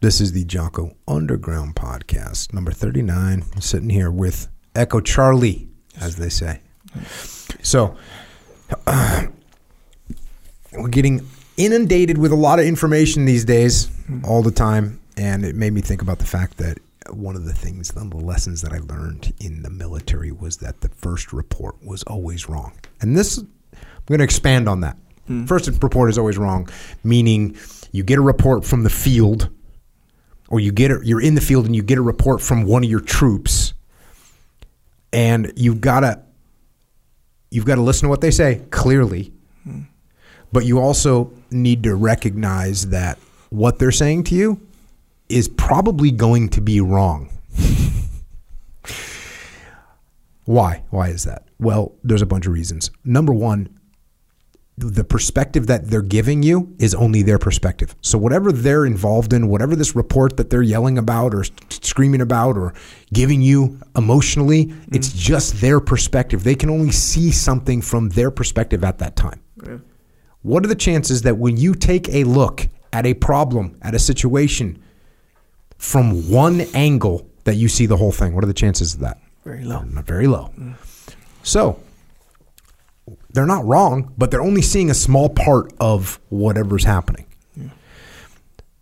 This is the Jocko Underground Podcast, number 39. I'm sitting here with Echo Charlie, as they say. So, uh, we're getting inundated with a lot of information these days, all the time. And it made me think about the fact that one of the things, one of the lessons that I learned in the military was that the first report was always wrong. And this, I'm going to expand on that. First report is always wrong, meaning you get a report from the field, or you get a, you're in the field and you get a report from one of your troops, and you've got to you've got to listen to what they say clearly, but you also need to recognize that what they're saying to you is probably going to be wrong. Why? Why is that? Well, there's a bunch of reasons. Number one, the perspective that they're giving you is only their perspective. So whatever they're involved in, whatever this report that they're yelling about or screaming about or giving you emotionally, it's mm. just their perspective. They can only see something from their perspective at that time. What are the chances that when you take a look at a problem, at a situation from one angle that you see the whole thing? What are the chances of that? Very low. Not very low. Mm. So they're not wrong, but they're only seeing a small part of whatever's happening.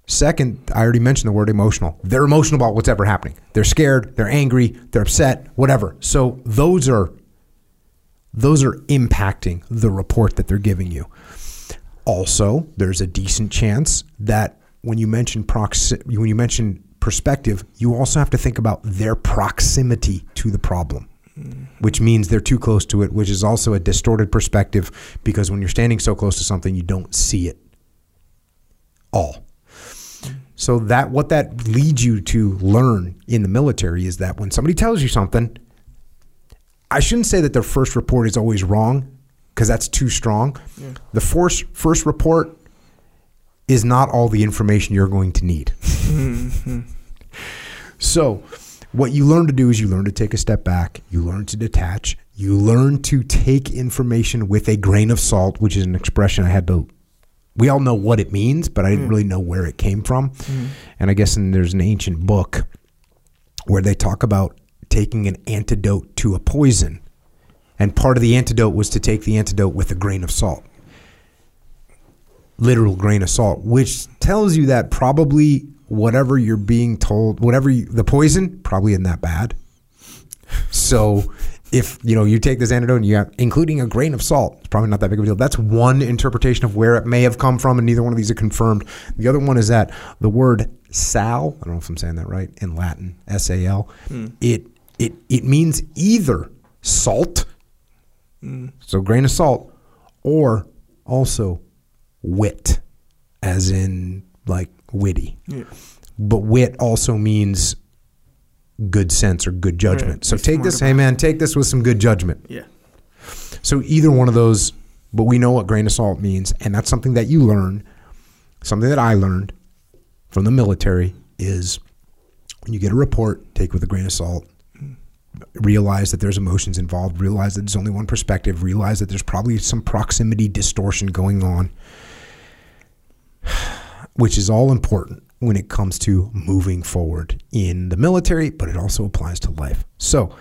Second, I already mentioned the word emotional. They're emotional about what's ever happening. They're scared, they're angry, they're upset, whatever. So those are those are impacting the report that they're giving you. Also, there's a decent chance that when you mention proxi- when you mention perspective, you also have to think about their proximity to the problem which means they're too close to it, which is also a distorted perspective because when you're standing so close to something, you don't see it all. So that what that leads you to learn in the military is that when somebody tells you something, I shouldn't say that their first report is always wrong because that's too strong. The first first report is not all the information you're going to need. Mm-hmm. So, what you learn to do is you learn to take a step back, you learn to detach, you learn to take information with a grain of salt, which is an expression I had to. We all know what it means, but I didn't mm. really know where it came from. Mm. And I guess in, there's an ancient book where they talk about taking an antidote to a poison. And part of the antidote was to take the antidote with a grain of salt literal grain of salt, which tells you that probably whatever you're being told, whatever you, the poison, probably isn't that bad. So if you know you take this antidote and you have including a grain of salt, it's probably not that big of a deal. That's one interpretation of where it may have come from, and neither one of these are confirmed. The other one is that the word sal, I don't know if I'm saying that right in Latin, S A L, hmm. it it it means either salt, hmm. so grain of salt, or also wit, as in like witty. But wit also means good sense or good judgment. Right. So Be take this, hey man, take this with some good judgment. Yeah. So either one of those, but we know what grain of salt means, and that's something that you learn. Something that I learned from the military is when you get a report, take with a grain of salt. Realize that there's emotions involved. Realize that there's only one perspective. Realize that there's probably some proximity distortion going on, which is all important when it comes to moving forward in the military, but it also applies to life. So,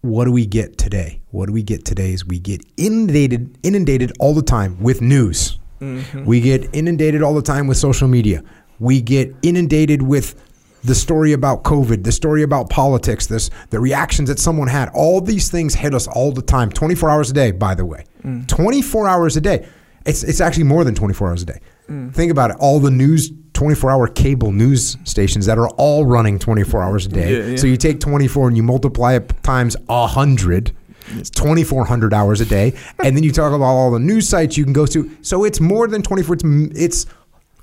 what do we get today? What do we get today is we get inundated inundated all the time with news. Mm-hmm. We get inundated all the time with social media. We get inundated with the story about COVID, the story about politics, this the reactions that someone had. All these things hit us all the time, 24 hours a day, by the way. Mm. 24 hours a day. It's it's actually more than 24 hours a day. Mm. Think about it. All the news 24 hour cable news stations that are all running 24 hours a day. Yeah, yeah. So you take 24 and you multiply it times 100. It's 2,400 hours a day. And then you talk about all the news sites you can go to. So it's more than 24. It's, it's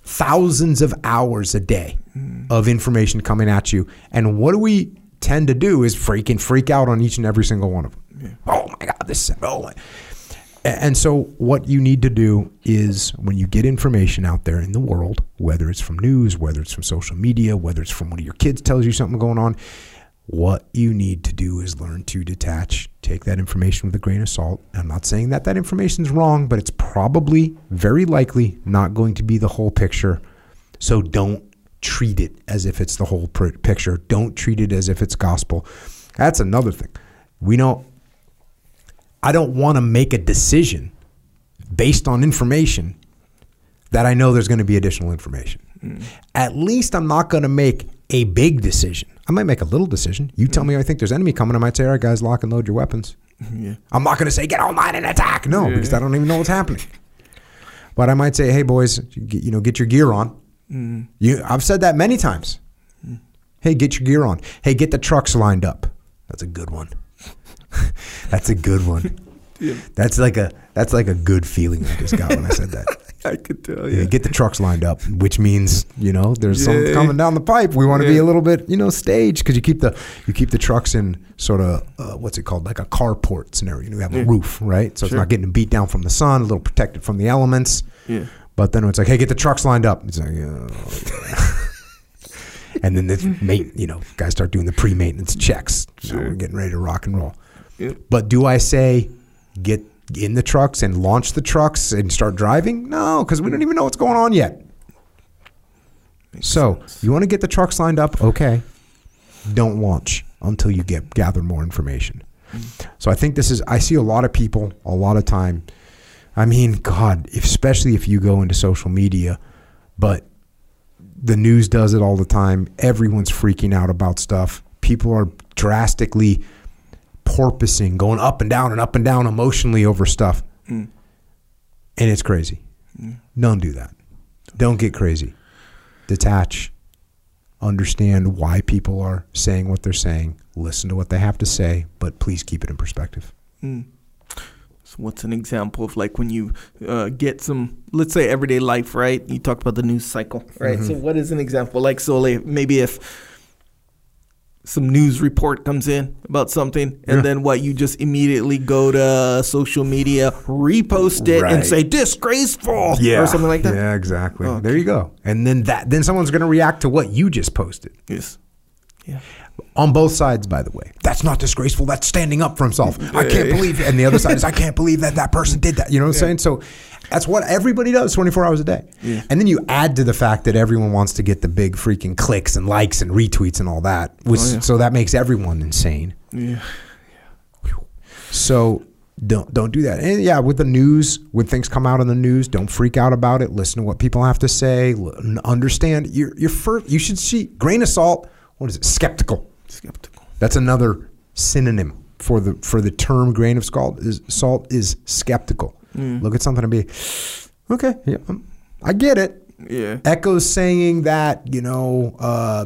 thousands of hours a day mm. of information coming at you. And what do we tend to do is freaking freak out on each and every single one of them. Oh my God, this, oh my. And so, what you need to do is when you get information out there in the world, whether it's from news, whether it's from social media, whether it's from one of your kids tells you something going on, what you need to do is learn to detach, take that information with a grain of salt. I'm not saying that that information is wrong, but it's probably very likely not going to be the whole picture. So don't treat it as if it's the whole picture. Don't treat it as if it's gospel. That's another thing. We don't. I don't want to make a decision based on information that I know there's going to be additional information. Mm. At least I'm not going to make a big decision. I might make a little decision. You tell me mm. I think there's enemy coming. I might say, all right, guys, lock and load your weapons. Yeah. I'm not going to say get online and attack. No, because I don't even know what's happening. But I might say, hey, boys, you know, get your gear on. Mm. You, I've said that many times. Hey, get your gear on. Hey, get the trucks lined up. That's a good one. that's a good one. That's like a that's like a good feeling I just got when I said that. I could tell. Yeah, Yeah. get the trucks lined up, which means you know there's something coming down the pipe. We want to be a little bit you know staged because you keep the you keep the trucks in sort of uh, what's it called like a carport scenario. You, know, you have a Yeah. roof, right? So it's not getting beat down from the sun, a little protected from the elements. Yeah. But then it's like, hey, get the trucks lined up. It's like, oh, and then the mate, you know, guys start doing the pre-maintenance checks. Now Sure. we're getting ready to rock and roll. Yeah. But do I say get in the trucks and launch the trucks and start driving? No, because we don't even know what's going on yet. so you want to get the trucks lined up? Okay. Don't launch until you get gather more information. So I think this is I see a lot of people a lot of time. I mean, God, especially if you go into social media, but the news does it all the time. Everyone's freaking out about stuff. People are drastically porpoising, going up and down and up and down emotionally over stuff. And it's crazy. Don't do that. Don't get crazy. Detach. Understand why people are saying what they're saying. Listen to what they have to say, but please keep it in perspective. So what's an example of like when you uh, get some, let's say everyday life, right? You talked about the news cycle, right? So Mm-hmm. what is an example? Like so, like maybe if some news report comes in about something, and Yeah. then what you just immediately go to social media, repost it, Right. and say disgraceful, or something like that. Yeah, exactly. Oh, There you go. And then that then someone's going to react to what you just posted. Yes. Yeah. On both sides, by the way. That's not disgraceful. That's standing up for himself. I can't believe it. And the other side is, I can't believe that that person did that. You know what I'm saying? So that's what everybody does 24 hours a day. Yeah. And then you add to the fact that everyone wants to get the big freaking clicks and likes and retweets and all that. Oh, which, Oh, yeah. So that makes everyone insane. Yeah. So don't don't do that. And yeah, with the news, when things come out in the news, don't freak out about it. Listen to what people have to say. Understand. You're you're first. You should see grain of salt. What is it? Skeptical. Skeptical. That's another synonym for the for the term grain of salt is salt is skeptical. Look at something and be okay. Yeah, um, I get it. Yeah. Echoes saying that you know uh,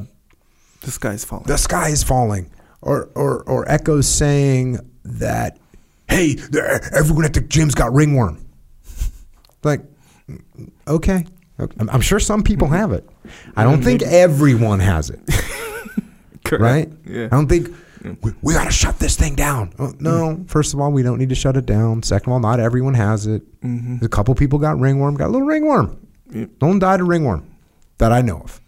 The is falling. the sky is falling, or or or echoes saying that hey, everyone at the gym's got ringworm. Like, okay, Okay. I'm, I'm sure some people have it. I don't think everyone has it. Correct. right? Yeah. I don't think we, we got to shut this thing down. Oh, no, mm-hmm. first of all, we don't need to shut it down. Second of all, not everyone has it. Mm-hmm. A couple people got ringworm, got a little ringworm. Yeah. No one died of ringworm that I know of.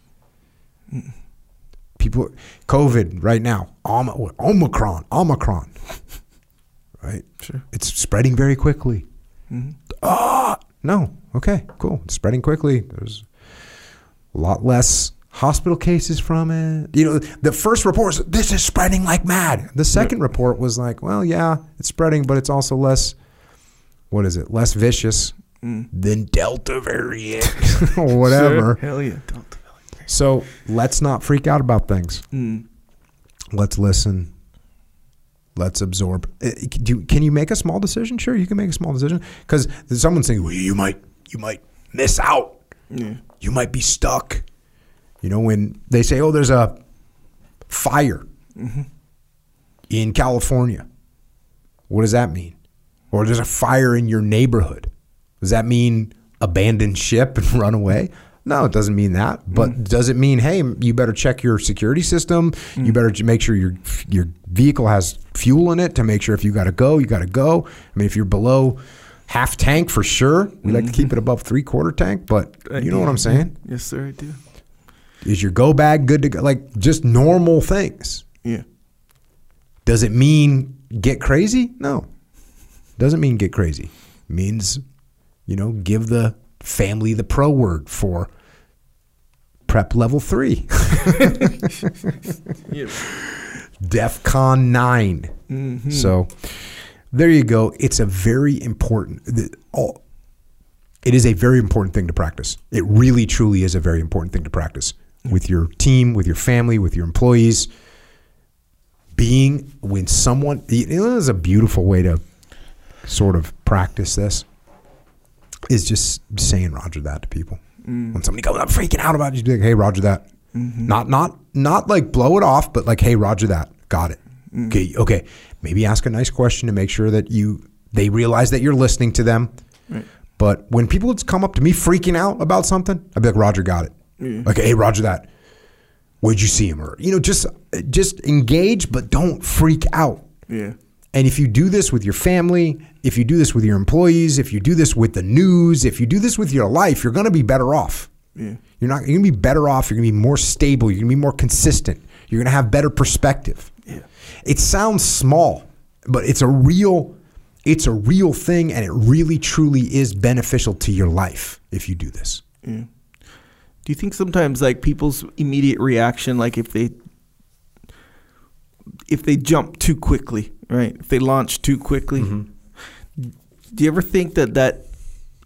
People, COVID right now, Om- Omicron, Omicron, right? Sure. It's spreading very quickly. Mm-hmm. Ah, no. Okay, cool. It's spreading quickly. There's a lot less hospital cases from it. You know, the first report was this is spreading like mad. The second report was like, well, yeah, it's spreading, but it's also less. What is it? Less vicious than Delta variant or whatever. Sure. Hell yeah. Delta Valley. So let's not freak out about things. Mm. Let's listen. Let's absorb. Uh, Do, can you make a small decision? Sure, you can make a small decision because someone's saying well, you might you might miss out. Yeah. You might be stuck. You know when they say, "Oh, there's a fire mm-hmm. in California." What does that mean? Or there's a fire in your neighborhood. Does that mean abandon ship and run away? No, it doesn't mean that. Mm-hmm. But does it mean, hey, you better check your security system? You mm-hmm. better make sure your your vehicle has fuel in it to make sure if you got to go, you got to go. I mean, if you're below half tank for sure, we like to keep it above three quarter tank. But you know what I'm saying? Yes, sir, I do. Is your go bag good to go? Like just normal things. Yeah. Does it mean get crazy? No. Doesn't mean get crazy. It means, you know, give the family the pro word for prep level three, Yeah. DEF CON 9. Mhm. So there you go. It's a very important. All, it is a very important thing to practice. It really, truly is a very important thing to practice with your team, with your family, with your employees. Being when someone, you know, there's a beautiful way to sort of practice this is just saying Roger that to people. Mm. When somebody goes, I'm freaking out about you, be like, hey, Roger that. Mm-hmm. Not, not, not like blow it off, but like, hey, Roger that. Got it. Mm. Okay, okay. Maybe ask a nice question to make sure that you they realize that you're listening to them. Right. But when people would come up to me freaking out about something, I'd be like, Roger got it. Like, hey, Roger that. Where'd you see him? Or you know, just just engage, but don't freak out. Yeah. And if you do this with your family, if you do this with your employees, if you do this with the news, if you do this with your life, you're going to be better off. Yeah. You're not. You're going to be better off. You're going to be more stable. You're going to be more consistent. You're going to have better perspective. Yeah. It sounds small, but it's a real. It's a real thing, and it really, truly is beneficial to your life if you do this. Yeah. Do you think sometimes like people's immediate reaction, like if they if they jump too quickly, right? If they launch too quickly, mm-hmm. do you ever think that that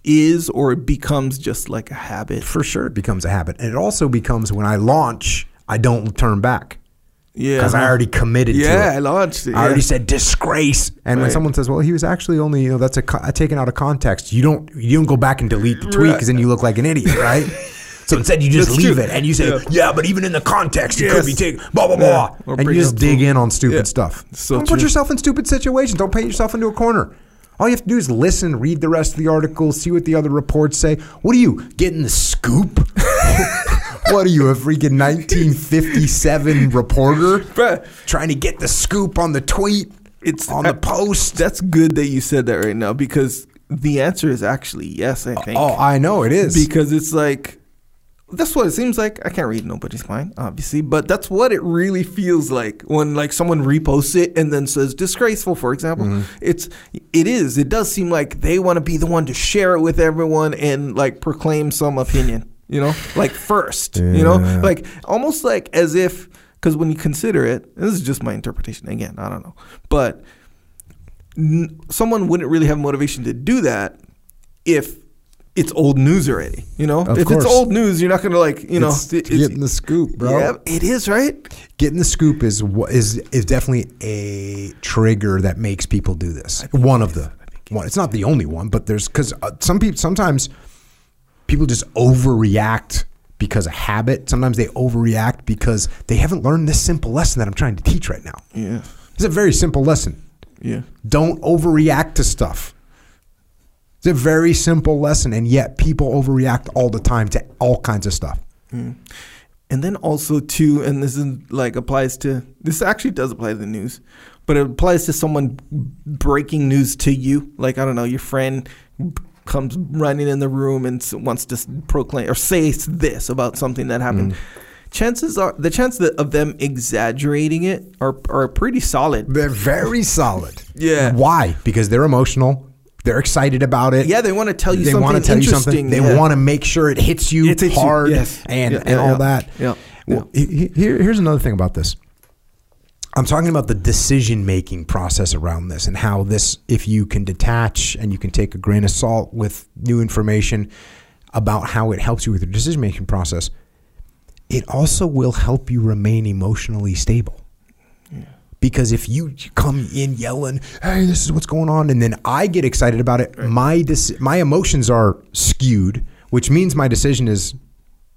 is or it becomes just like a habit? For sure, it becomes a habit, and it also becomes when I launch, I don't turn back Yeah, because I uh-huh. already committed yeah, to I launched it. I already said disgrace, and when someone says, "Well, he was actually only," you know, that's a taken out of context. You don't you don't go back and delete the tweet Right. because then you look like an idiot, right? so instead, you just That's leave true. it and you say, Yeah. "Yeah, but even in the context, it Yes. could be taken." Blah blah Yeah. blah, Or and you just dig some- in on stupid Yeah. stuff. So don't put yourself in stupid situations. Don't paint yourself into a corner. All you have to do is listen, read the rest of the article, see what the other reports say. What are you getting the scoop? what are you, a freaking 1957 reporter? Bruh, trying to get the scoop on the tweet, It's- on the post. that's good that you said that right now because the answer is actually yes. I think. Oh, I know it is. because it's like that's what it seems like. I can't read nobody's mind, obviously, but that's what it really feels like when like someone reposts it and then says disgraceful, for example. Mm-hmm. It's it is. It does seem like they want to be the one to share it with everyone and like proclaim some opinion. You know, like first. You know, like almost like as if because when you consider it, this is just my interpretation. Again, I don't know, but n- someone wouldn't really have motivation to do that if it's old news already. You know, Of if course. it's old news, you're not gonna like you know. It's it- it's- getting the scoop, bro. Yeah, it is right. Getting the scoop is is is definitely a trigger that makes people do this. One of the one. It's not the only one, but there's because uh, some people sometimes people just overreact because of habit. Sometimes they overreact because they haven't learned this simple lesson that I'm trying to teach right now. Yeah, It's a very simple lesson. yeah, Don't overreact to stuff. It's a very simple lesson, and yet people overreact all the time to all kinds of stuff. Hmm. and then also too, and this is like applies to this actually does apply to the news, but it applies to someone breaking news to you. Like I don't know, your friend comes running in the room and wants to proclaim or say this about something that happened. Hmm. Chances are the chance that of them exaggerating it are are pretty solid. They're very solid. Yeah. Why? Because they're emotional. They're excited about it. Yeah, they want to tell you they something want to tell you something. interesting. They yeah. want to make sure it hits you It hits you, hard yes. and, Yeah, and yeah, all that. Yeah, Well, he- he- here, here's another thing about this. I'm talking about the decision making process around this and how this, if you can detach and you can take a grain of salt with new information about how it helps you with your decision making process, it also will help you remain emotionally stable. Because if you come in yelling, "Hey, this is what's going on," and then I get excited about it, my deci- my emotions are skewed, which means my decision is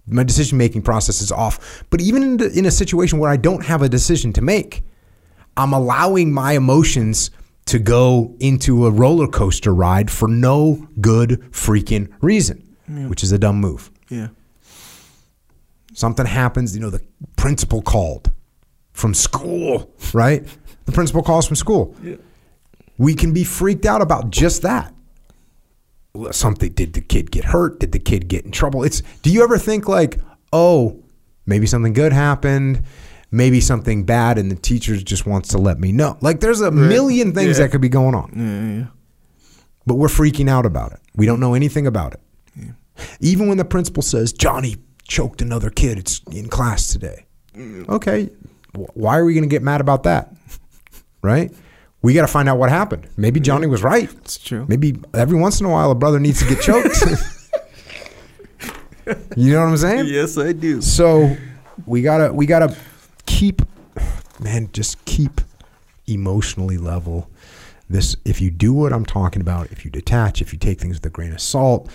my decision making process is off. But even in, the, in a situation where I don't have a decision to make, I'm allowing my emotions to go into a roller coaster ride for no good freaking reason, which is a dumb move. Yeah. Something happens, you know, the principal called from school, right? The principal calls from school. Yeah. We can be freaked out about just that. Something did the kid get hurt? Did the kid get in trouble? It's do you ever think like, oh, maybe something good happened, maybe something bad, and the teacher just wants to let me know. Like there's a million things Yeah. that could be going on, Yeah. Yeah. but we're freaking out about it. We don't know anything about it. Even when the principal says, Johnny, choked another kid it's in class today. Mm. Okay, wh- why are we going to get mad about that? Right? We got to find out what happened. Maybe Johnny was right. It's true. Maybe every once in a while a brother needs to get choked. you know what I'm saying? Yes, I do. So we gotta we gotta keep man, just keep emotionally level. This if you do what I'm talking about, if you detach, if you take things with a grain of salt,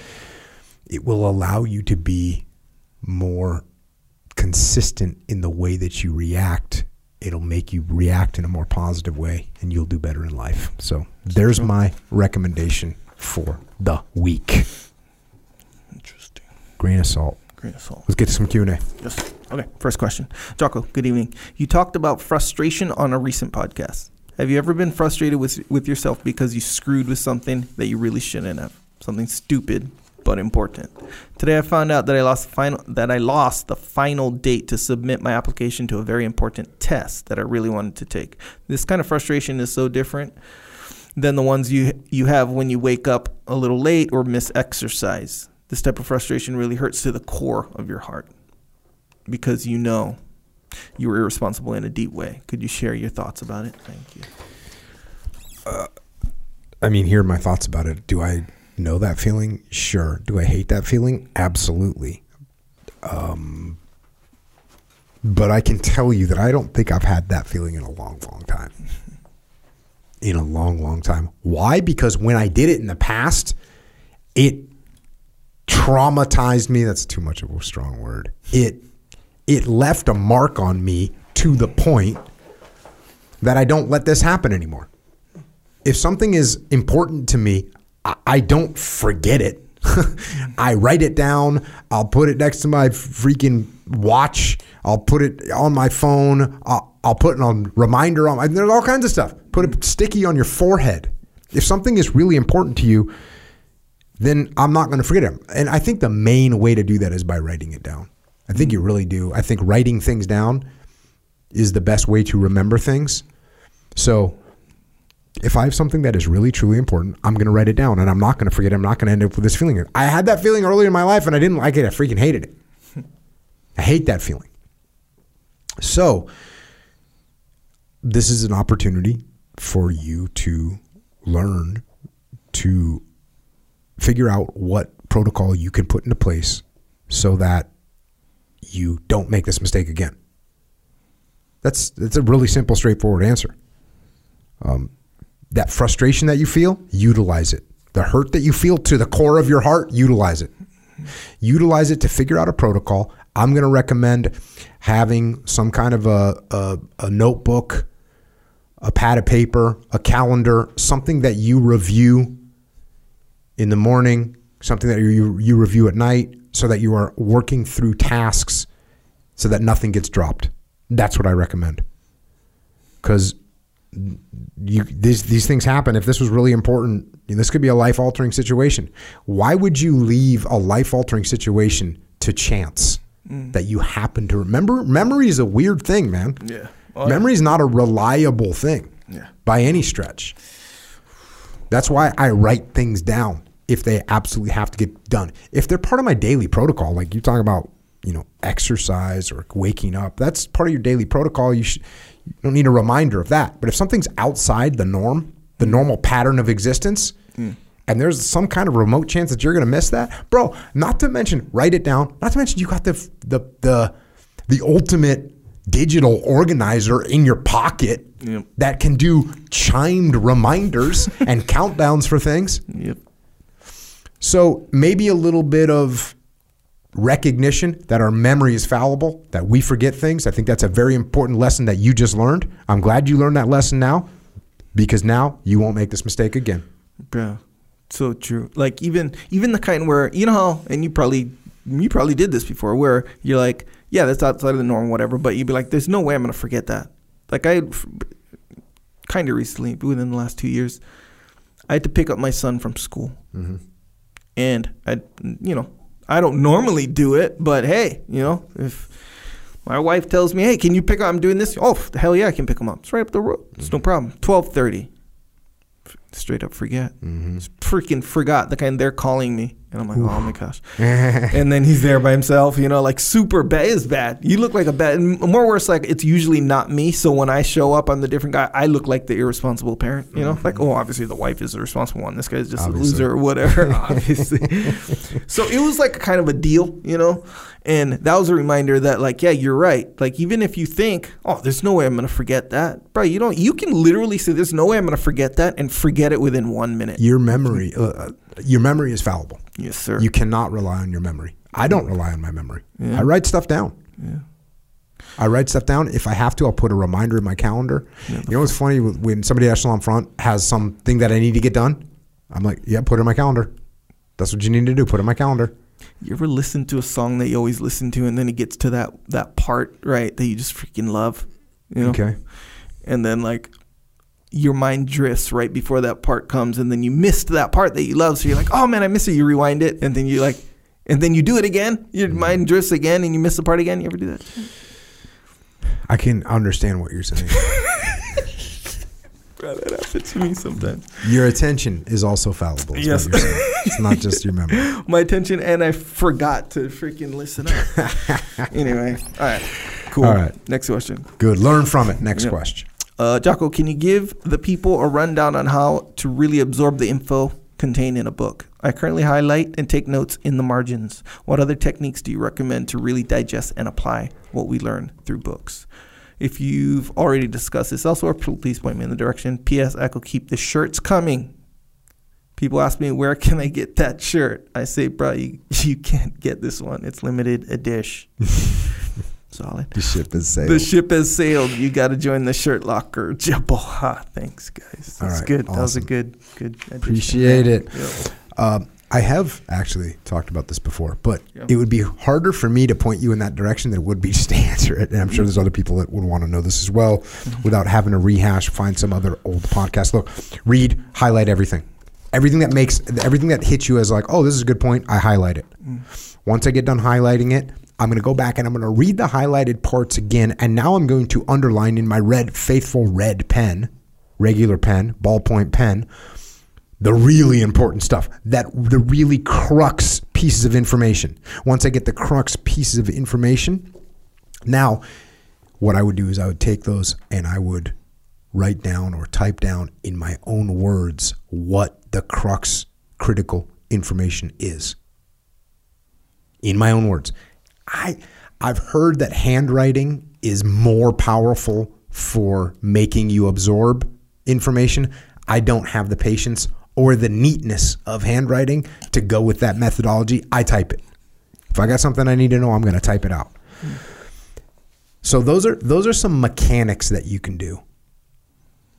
it will allow you to be more consistent in the way that you react. It'll make you react in a more positive way and you'll do better in life. So there's my recommendation for the week. Interesting. Grain of salt. Grain of salt. Let's get to some Q&A. Yes. Okay. First question. Jocko, good evening. You talked about frustration on a recent podcast. Have you ever been frustrated with with yourself because you screwed with something that you really shouldn't have? Something stupid but important. Today I found out that I lost final that I lost the final date to submit my application to a very important test that I really wanted to take. This kind of frustration is so different than the ones you you have when you wake up a little late or miss exercise. This type of frustration really hurts to the core of your heart because you know you were irresponsible in a deep way. Could you share your thoughts about it? Thank you. Uh, I mean, here are my thoughts about it. Do I know that feeling? Sure. Do I hate that feeling? Absolutely. Um, but I can tell you that I don't think I've had that feeling in a long, long time. In a long, long time. Why? Because when I did it in the past, it traumatized me. That's too much of a strong word. It it left a mark on me to the point that I don't let this happen anymore if something is important to me, I, don't forget it. I write it down. I'll put it next to my freaking watch. I'll put it on my phone. I'll, I'll put it on reminder on there's all kinds of stuff. Put it sticky on your forehead. If something is really important to you, then I'm not going to forget it. And I think the main way to do that is by writing it down. I think you really do. I think writing things down is the best way to remember things. So if I have something that is really truly important, I'm going to write it down and I'm not going to forget. it. I'm not going to end up with this feeling. I had that feeling earlier in my life and I didn't like it. I freaking hated it. I hate that feeling. So, this is an opportunity for you to learn to figure out what protocol you can put into place so that you don't make this mistake again. That's that's a really simple, straightforward answer. Um, that frustration that you feel, utilize it. The hurt that you feel to the core of your heart, utilize it. Utilize it to figure out a protocol. I'm going to recommend having some kind of a, a, a notebook, a pad of paper, a calendar, something that you review in the morning, something that you, you review at night, so that you are working through tasks so that nothing gets dropped. That's what I recommend. Because you these these things happen. If this was really important, this could be a life altering situation. Why would you leave a life altering situation to chance mm. that you happen to remember? Memory is a weird thing, man. Oh, yeah. Memory is not a reliable thing Yeah. by any stretch. That's why I write things down if they absolutely have to get done. If they're part of my daily protocol, like you talk about, you know, exercise or waking up, that's part of your daily protocol. You should don't need a reminder of that. But if something's outside the norm, the normal pattern of existence, and there's some kind of remote chance that you're going to miss that, bro. Not to mention, write it down. Not to mention, you got the the the the ultimate digital organizer in your pocket Yep. that can do chimed reminders and countdowns for things. Yep. So maybe a little bit of recognition that our memory is fallible, that we forget things. I think that's a very important lesson that you just learned. I'm glad you learned that lesson now because now you won't make this mistake again. Bro, so true. Like even even the kind where you know how, and you probably you probably did this before, where you're like, yeah, that's outside of the norm, whatever. But you'd be like, there's no way I'm gonna forget that. Like I, kind of recently, within the last two years, I had to pick up my son from school, mm-hmm. and I, you know, I don't normally do it, but hey, you know, if my wife tells me, hey, can you pick up? I'm doing this. Oh, hell yeah, I can pick them up. It's right up the road. It's no mm-hmm. problem. Twelve thirty straight up forget. Mm-hmm. Just freaking forgot the kind they're calling me And I'm like, oh my gosh. and then he's there by himself, you know, like super bad is bad. You look like a bad, and more worse, like it's usually not me. So when I show up, I'm the different guy. I look like the irresponsible parent, you know, like, oh, obviously the wife is the responsible one. This guy's just Obviously. a loser or whatever, obviously. so it was like kind of a deal, you know, and that was a reminder that, like, yeah, you're right. Like, even if you think, oh, there's no way I'm going to forget that, bro, you don't, you can literally say, there's no way I'm going to forget that and forget it within one minute. Your memory, uh, uh, your memory is fallible. Yes, sir. You cannot rely on your memory. I don't rely on my memory. I write stuff down. Yeah. I write stuff down. If I have to, I'll put a reminder in my calendar. you know what's funny? When somebody at Echelon Front has something that I need to get done, I'm like, yeah, put it in my calendar. That's what you need to do. Put it in my calendar. You ever listen to a song that you always listen to, and then it gets to that that part, right, that you just freaking love, you know? Okay. And then like your mind drifts right before that part comes, and then you missed that part that you love, so you're like, oh man, I miss it. You rewind it, and then you like, and then you do it again. Your mm-hmm. mind drifts again, and you miss the part again. You ever do that? I can understand what you're saying. Bro, that happens to me sometimes. your attention is also fallible. is Yes. It's not just your memory. My attention, and I forgot to freaking listen up. anyway, all right, cool. All right. next question. Good. Learn from it. Next Yeah. question. Uh, Jocko, can you give the people a rundown on how to really absorb the info contained in a book? I currently highlight and take notes in the margins. What other techniques do you recommend to really digest and apply what we learn through books? If you've already discussed this elsewhere, please point me in the direction. P.S. Echo, keep the shirts coming. People ask me, where can I get that shirt? I say, bro, you, you can't get this one. It's limited edition. Solid. The ship is sailed. The ship has sailed. You got to join the shirt locker. Jaboha. Thanks, guys. That's right, good. That was a good, good. Addition. Appreciate it. Yeah. Um, I have actually talked about this before, but Yeah. it would be harder for me to point you in that direction than it would be just to answer it. And I'm sure there's other people that would want to know this as well Mm-hmm. without having to rehash, find some other old podcast. Look, read, highlight everything. Everything that makes, everything that hits you as like, oh, this is a good point, I highlight it. Mm. Once I get done highlighting it, I'm going to go back and I'm going to read the highlighted parts again. And now I'm going to underline in my red, faithful red pen, regular pen, ballpoint pen, the really important stuff, that the really crux pieces of information. Once I get the crux pieces of information, now what I would do is I would take those and I would write down or type down in my own words what the crux critical information is. In my own words. I I've heard that handwriting is more powerful for making you absorb information. I don't have the patience or the neatness of handwriting to go with that methodology. I type it. If I got something I need to know, I'm going to type it out. So those are those are some mechanics that you can do.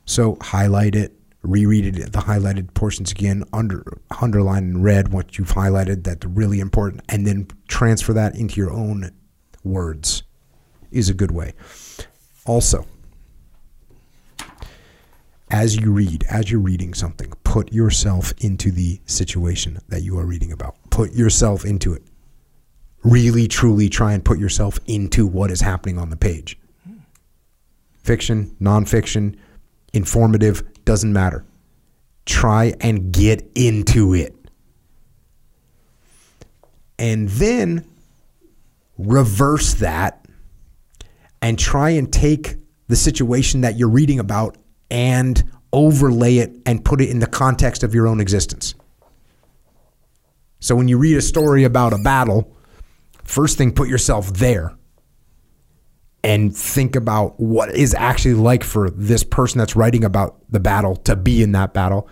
So highlight it, reread it, the highlighted portions again, under underline in red what you've highlighted that's really important, and then transfer that into your own words is a good way. Also, as you read, as you're reading something, put yourself into the situation that you are reading about. Put yourself into it. Really, truly try and put yourself into what is happening on the page. Fiction, nonfiction, informative, doesn't matter. Try and get into it. And then reverse that and try and take the situation that you're reading about and overlay it and put it in the context of your own existence. So when you read a story about a battle, first thing put yourself there and think about what is actually like for this person that's writing about the battle to be in that battle.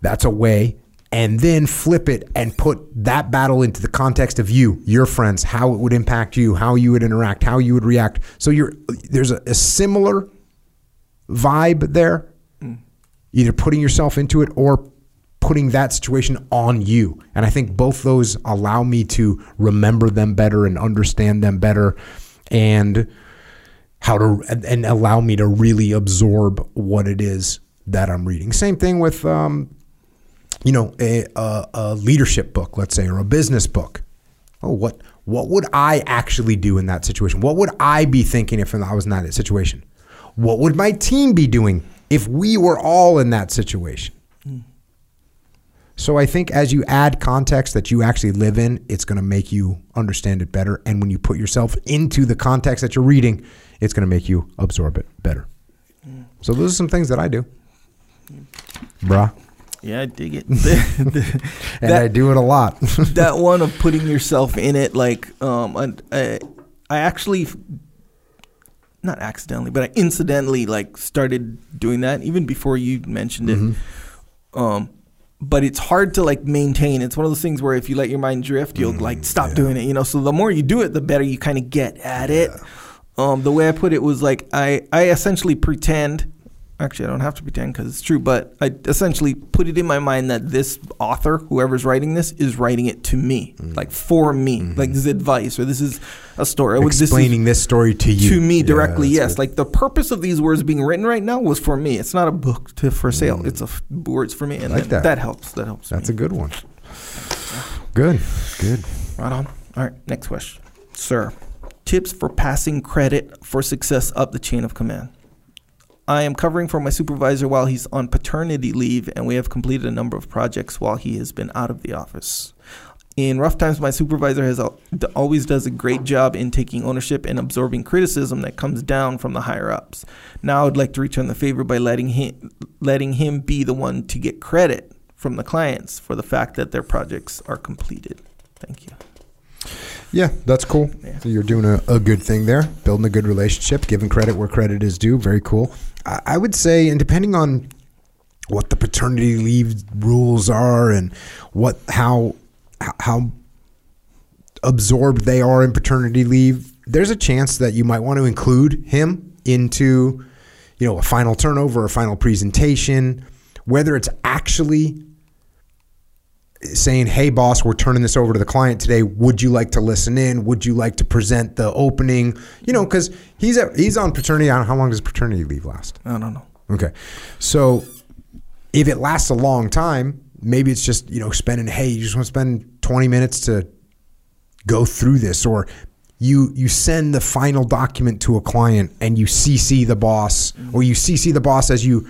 That's a way. And then flip it and put that battle into the context of you, your friends, how it would impact you, how you would interact, how you would react. So you're there's a, a similar vibe there, mm. either putting yourself into it or putting that situation on you. And I think both those allow me to remember them better and understand them better and how to and- allow me to really absorb what it is that I'm reading. Same thing with um, you know a, a, a leadership book, let's say, or a business book. Oh, what what would I actually do in that situation? What would I be thinking if I was in that situation? What would my team be doing if we were all in that situation? So I think as you add context that you actually live in, it's going to make you understand it better. And when you put yourself into the context that you're reading, it's going to make you absorb it better. So those are some things that I do, bruh, Yeah, I dig it. and That- I do it a lot. that one of putting yourself in it, like um, I, I, I actually, not accidentally, but I incidentally like started doing that even before you mentioned it. Mm-hmm. Um, but it's hard to like maintain. It's one of those things where if you let your mind drift, you'll Mm, like stop doing it. You know. So the more you do it, the better you kind of get at it. Um, the way I put it was like I I essentially pretend. Actually, I don't have to pretend because it's true, but I essentially put it in my mind that this author, whoever's writing this, is writing it to me, Mm. like for me, like this is advice or this is a story. Would- this is- Explaining this story to you. to me Yeah, directly. yes, good. like the purpose of these words being written right now was for me. It's not a book to for sale. It's a f- words for me, and Like that. that. that helps. That helps. That's me. a good one. Good. Good. right on. All right, next question, sir. Tips for passing credit for success up the chain of command. I am covering for my supervisor while he's on paternity leave, and we have completed a number of projects while he has been out of the office. In rough times, my supervisor has always does a great job in taking ownership and absorbing criticism that comes down from the higher ups. Now, I'd like to return the favor by letting him letting him be the one to get credit from the clients for the fact that their projects are completed. Thank you. Yeah, that's cool. Yeah. So you're doing a, a good thing there, building a good relationship, giving credit where credit is due. Very cool. I, I would say, and depending on what the paternity leave rules are and what how how absorbed they are in paternity leave, there's a chance that you might want to include him into, you know, a final turnover, a final presentation, whether it's actually saying, "Hey, boss, we're turning this over to the client today. Would you like to listen in? Would you like to present the opening?" You know, because he's at, he's on paternity. I don't know how long does paternity leave last? I don't know. Okay, so if it lasts a long time, maybe it's just you know spending. Hey, you just want to spend twenty minutes to go through this, or you you send the final document to a client and you CC the boss, or you CC the boss as you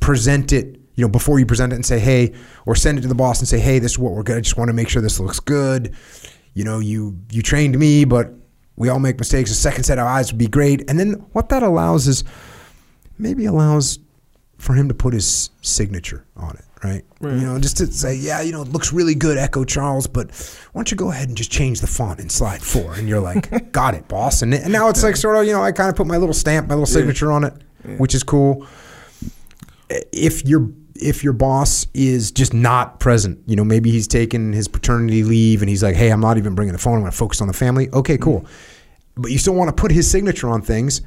present it. You know, before you present it and say, hey, or send it to the boss and say, hey, this is what we're good. I just want to make sure this looks good. You know, you you trained me, but we all make mistakes. A second set of eyes would be great. And then what that allows is maybe allows for him to put his signature on it, right? Right. You know, just to say, yeah, you know, it looks really good, Echo Charles, but why don't you go ahead and just change the font in slide four? And you're like, got it, boss. And, and now it's like sort of, you know, I kind of put my little stamp, my little signature on it, which is cool. If your if your boss is just not present, you know, maybe he's taken his paternity leave and he's like, hey, I'm not even bringing the phone. I'm going to focus on the family. Okay, cool. Mm-hmm. But you still want to put his signature on things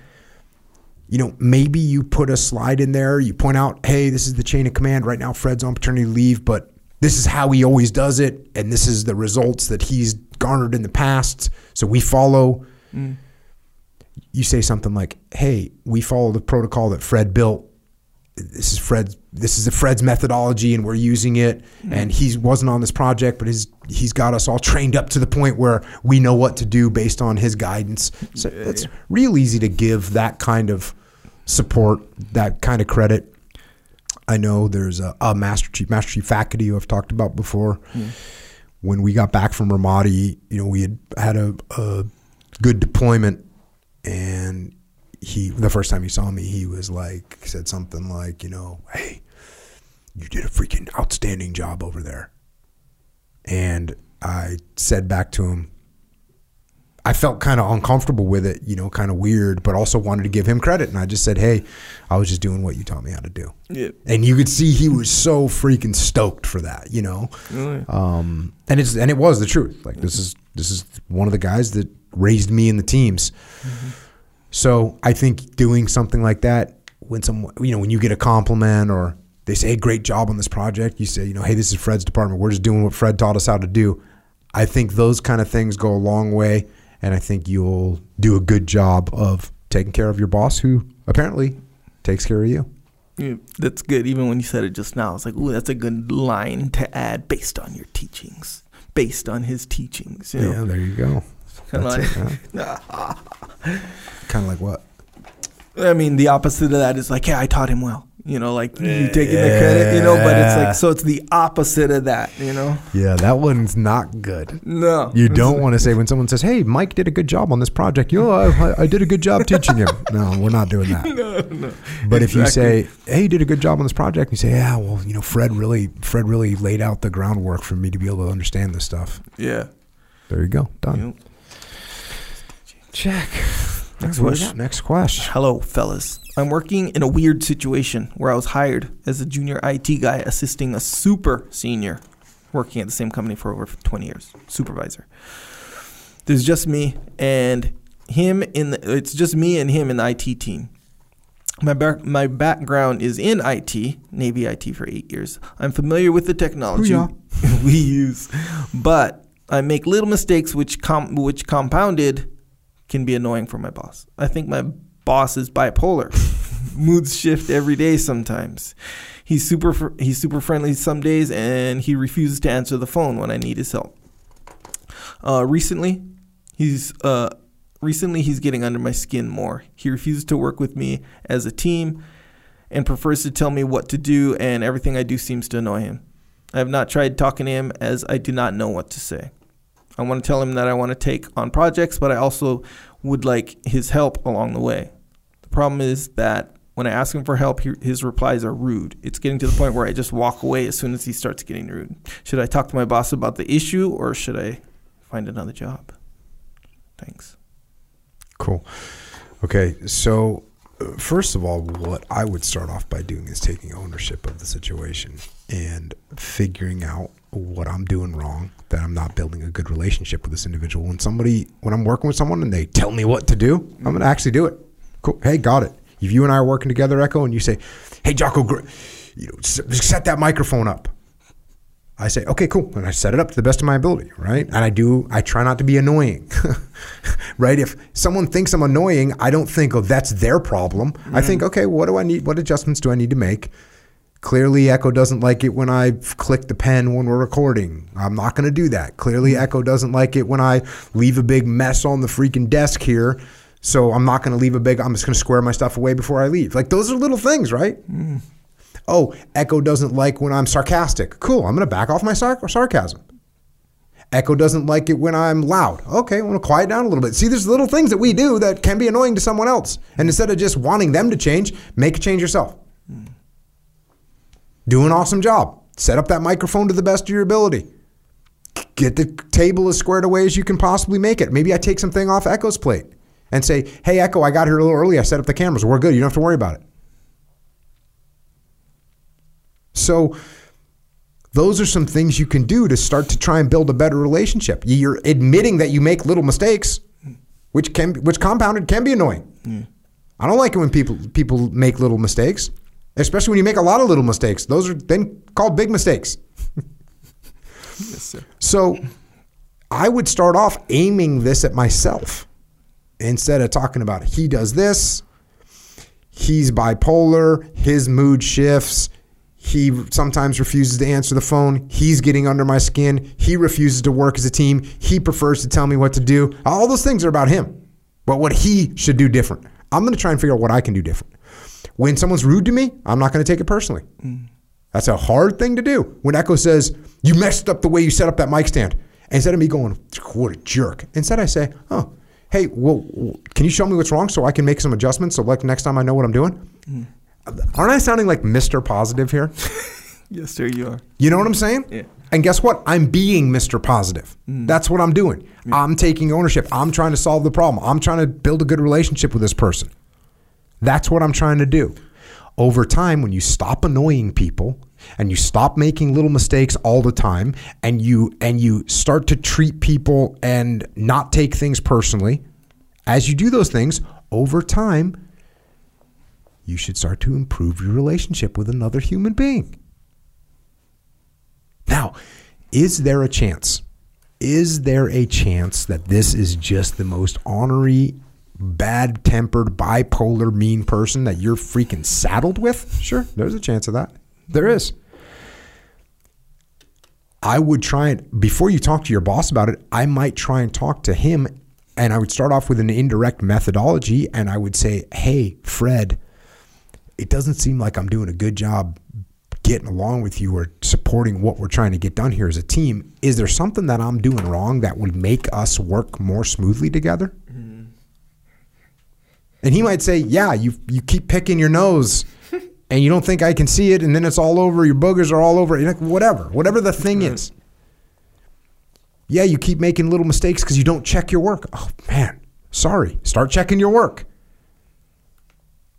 you know, maybe you put a slide in there, you point out, hey, this is the chain of command. Right now, Fred's on paternity leave, but this is how he always does it, and this is the results that he's garnered in the past. So we follow. Mm. You say something like, hey, we follow the protocol that Fred built. This is Fred's. This is the Fred's methodology, and we're using it. Hmm. And he wasn't on this project, but his he's got us all trained up to the point where we know what to do based on his guidance. So it's real easy to give that kind of support, that kind of credit. I know there's a, a Master Chief, Master Chief faculty who I've talked about before. Hmm. When we got back from Ramadi, you know, we had had a, a good deployment, and he the first time he saw me, he was like said something like, you know, hey, you did a freaking outstanding job over there. And I said back to him, I felt kind of uncomfortable with it, you know, kind of weird, but also wanted to give him credit. And I just said, hey, I was just doing what you taught me how to do. Yeah. And you could see he was so freaking stoked for that, you know. Um, and it's and it was the truth. Like this is this is one of the guys that raised me in the teams. So I think doing something like that when someone you know when you get a compliment or they say hey, great job on this project, you say you know hey this is Fred's department. We're just doing what Fred taught us how to do. I think those kind of things go a long way, and I think you'll do a good job of taking care of your boss, who apparently takes care of you. Yeah, that's good. Even when you said it just now, it's like, ooh, that's a good line to add based on your teachings, based on his teachings. You know? Yeah, there you go. Kinda That's like- it, ah. Kind of like what? I mean, the opposite of that is like, yeah, I taught him well. you know, like you taking the credit, you know, but it's like so it's the opposite of that, you know. Yeah, that one's not good. No, You don't want to say when someone says, "Hey, Mike did a good job on this project." You know, I, I did a good job teaching him. No, we're not doing that. No, no. But if you Exactly. say, "Hey, you did a good job on this project," you say, "Yeah, well, you know, Fred really, Fred really laid out the groundwork for me to be able to understand this stuff." yeah, There you go, done. know. Check. Next What do we question. Next question. Hello, fellas. I'm working in a weird situation where I was hired as a junior IT guy assisting a super senior working at the same company for over 20 years, supervisor. There's just me and him in the, it's just me and him in the IT team. My back, my background is in IT, Navy IT for 8 years. I'm familiar with the technology we use, but I make little mistakes which com- which compounded can be annoying for my boss. I think my boss is bipolar. Moods shift every day sometimes. He's super fr- he's super friendly some days and he refuses to answer the phone when I need his help. Uh, recently, he's uh, recently he's getting under my skin more. He refuses to work with me as a team and prefers to tell me what to do and everything I do seems to annoy him. I have not tried talking to him as I do not know what to say. I want to tell him that I want to take on projects, but I also would like his help along the way. The problem is that when I ask him for help, he, his replies are rude. It's getting to the point where I just walk away as soon as he starts getting rude. Should I talk to my boss about the issue or should I find another job? Thanks. Cool. Okay, so uh, first of all, what I would start off by doing is taking ownership of the situation and figuring out what I'm doing wrong, that I'm not building a good relationship with this individual. When somebody, when I'm working with someone and they tell me what to do, I'm going to actually do it. Cool. Hey, got it. If you and I are working together, Echo, and you say, "Hey, Jocko, you know, set that microphone up," I say, okay, cool. And I set it up to the best of my ability, right? And I do, I try not to be annoying, right? If someone thinks I'm annoying, I don't think, oh, that's their problem. I mm-hmm. think, okay, what do I need? What adjustments do I need to make? Clearly, Echo doesn't like it when I click the pen when we're recording. I'm not going to do that. Clearly, mm-hmm. Echo doesn't like it when I leave a big mess on the freaking desk here. So I'm not going to leave a big, I'm just going to square my stuff away before I leave. Like, those are little things, right? Mm. Oh, Echo doesn't like when I'm sarcastic. Cool, I'm going to back off my sar- sarcasm. Echo doesn't like it when I'm loud. Okay, I'm going to quiet down a little bit. See, there's little things that we do that can be annoying to someone else. And instead of just wanting them to change, make a change yourself. Do an awesome job. Set up that microphone to the best of your ability. Get the table as squared away as you can possibly make it. Maybe I take something off Echo's plate and say, hey, Echo, I got here a little early. I set up the cameras. We're good. You don't have to worry about it. So those are some things you can do to start to try and build a better relationship. You're admitting that you make little mistakes, which can which compounded can be annoying. Hmm. I don't like it when people people make little mistakes, especially when you make a lot of little mistakes. Those are then called big mistakes. Yes, sir. So I would start off aiming this at myself instead of talking about he does this, he's bipolar, his mood shifts, he sometimes refuses to answer the phone, he's getting under my skin, he refuses to work as a team, he prefers to tell me what to do. All those things are about him. But what he should do different. I'm going to try and figure out what I can do different. When someone's rude to me, I'm not going to take it personally. Mm. That's a hard thing to do. When Echo says, You messed up the way you set up that mic stand. Instead of me going, What a jerk. Instead, I say, Oh, hey, well, can you show me what's wrong so I can make some adjustments so like next time I know what I'm doing? Mm. Aren't I sounding like Mr. Positive here? Yes, sir, you are. You know what I'm saying? Yeah. And guess what? I'm being Mr. Positive. Mm. That's what I'm doing. I'm taking ownership. I'm trying to solve the problem. I'm trying to build a good relationship with this person. That's what I'm trying to do. Over time, when you stop annoying people and you stop making little mistakes all the time and you and you start to treat people and not take things personally, as you do those things, over time, you should start to improve your relationship with another human being. Now, is there a chance? Is there a chance that this is just the most ornery, bad tempered, bipolar, mean person that you're freaking saddled with? Sure, there's a chance of that. There is. I would try and, before you talk to your boss about it, I might try and talk to him and I would start off with an indirect methodology and I would say, hey, Fred, it doesn't seem like I'm doing a good job getting along with you or supporting what we're trying to get done here as a team. Is there something that I'm doing wrong that would make us work more smoothly together? And he might say, "Yeah, you you keep picking your nose, and you don't think I can see it, and then it's all over. Your boogers are all over. Like, whatever, whatever the thing mm-hmm. is. Yeah, you keep making little mistakes because you don't check your work. Oh man, sorry. Start checking your work.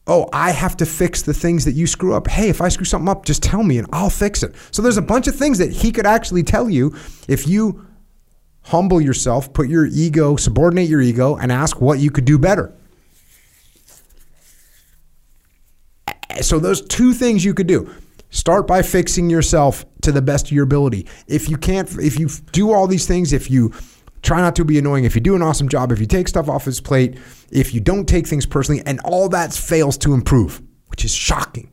Oh, I have to fix the things that you screw up. Hey, if I screw something up, just tell me and I'll fix it. So there's a bunch of things that he could actually tell you if you humble yourself, put your ego, subordinate your ego, and ask what you could do better. So those two things you could do. Start by fixing yourself to the best of your ability. If you can't, if you do all these things, if you try not to be annoying, if you do an awesome job, if you take stuff off his plate, if you don't take things personally, and all that fails to improve, which is shocking,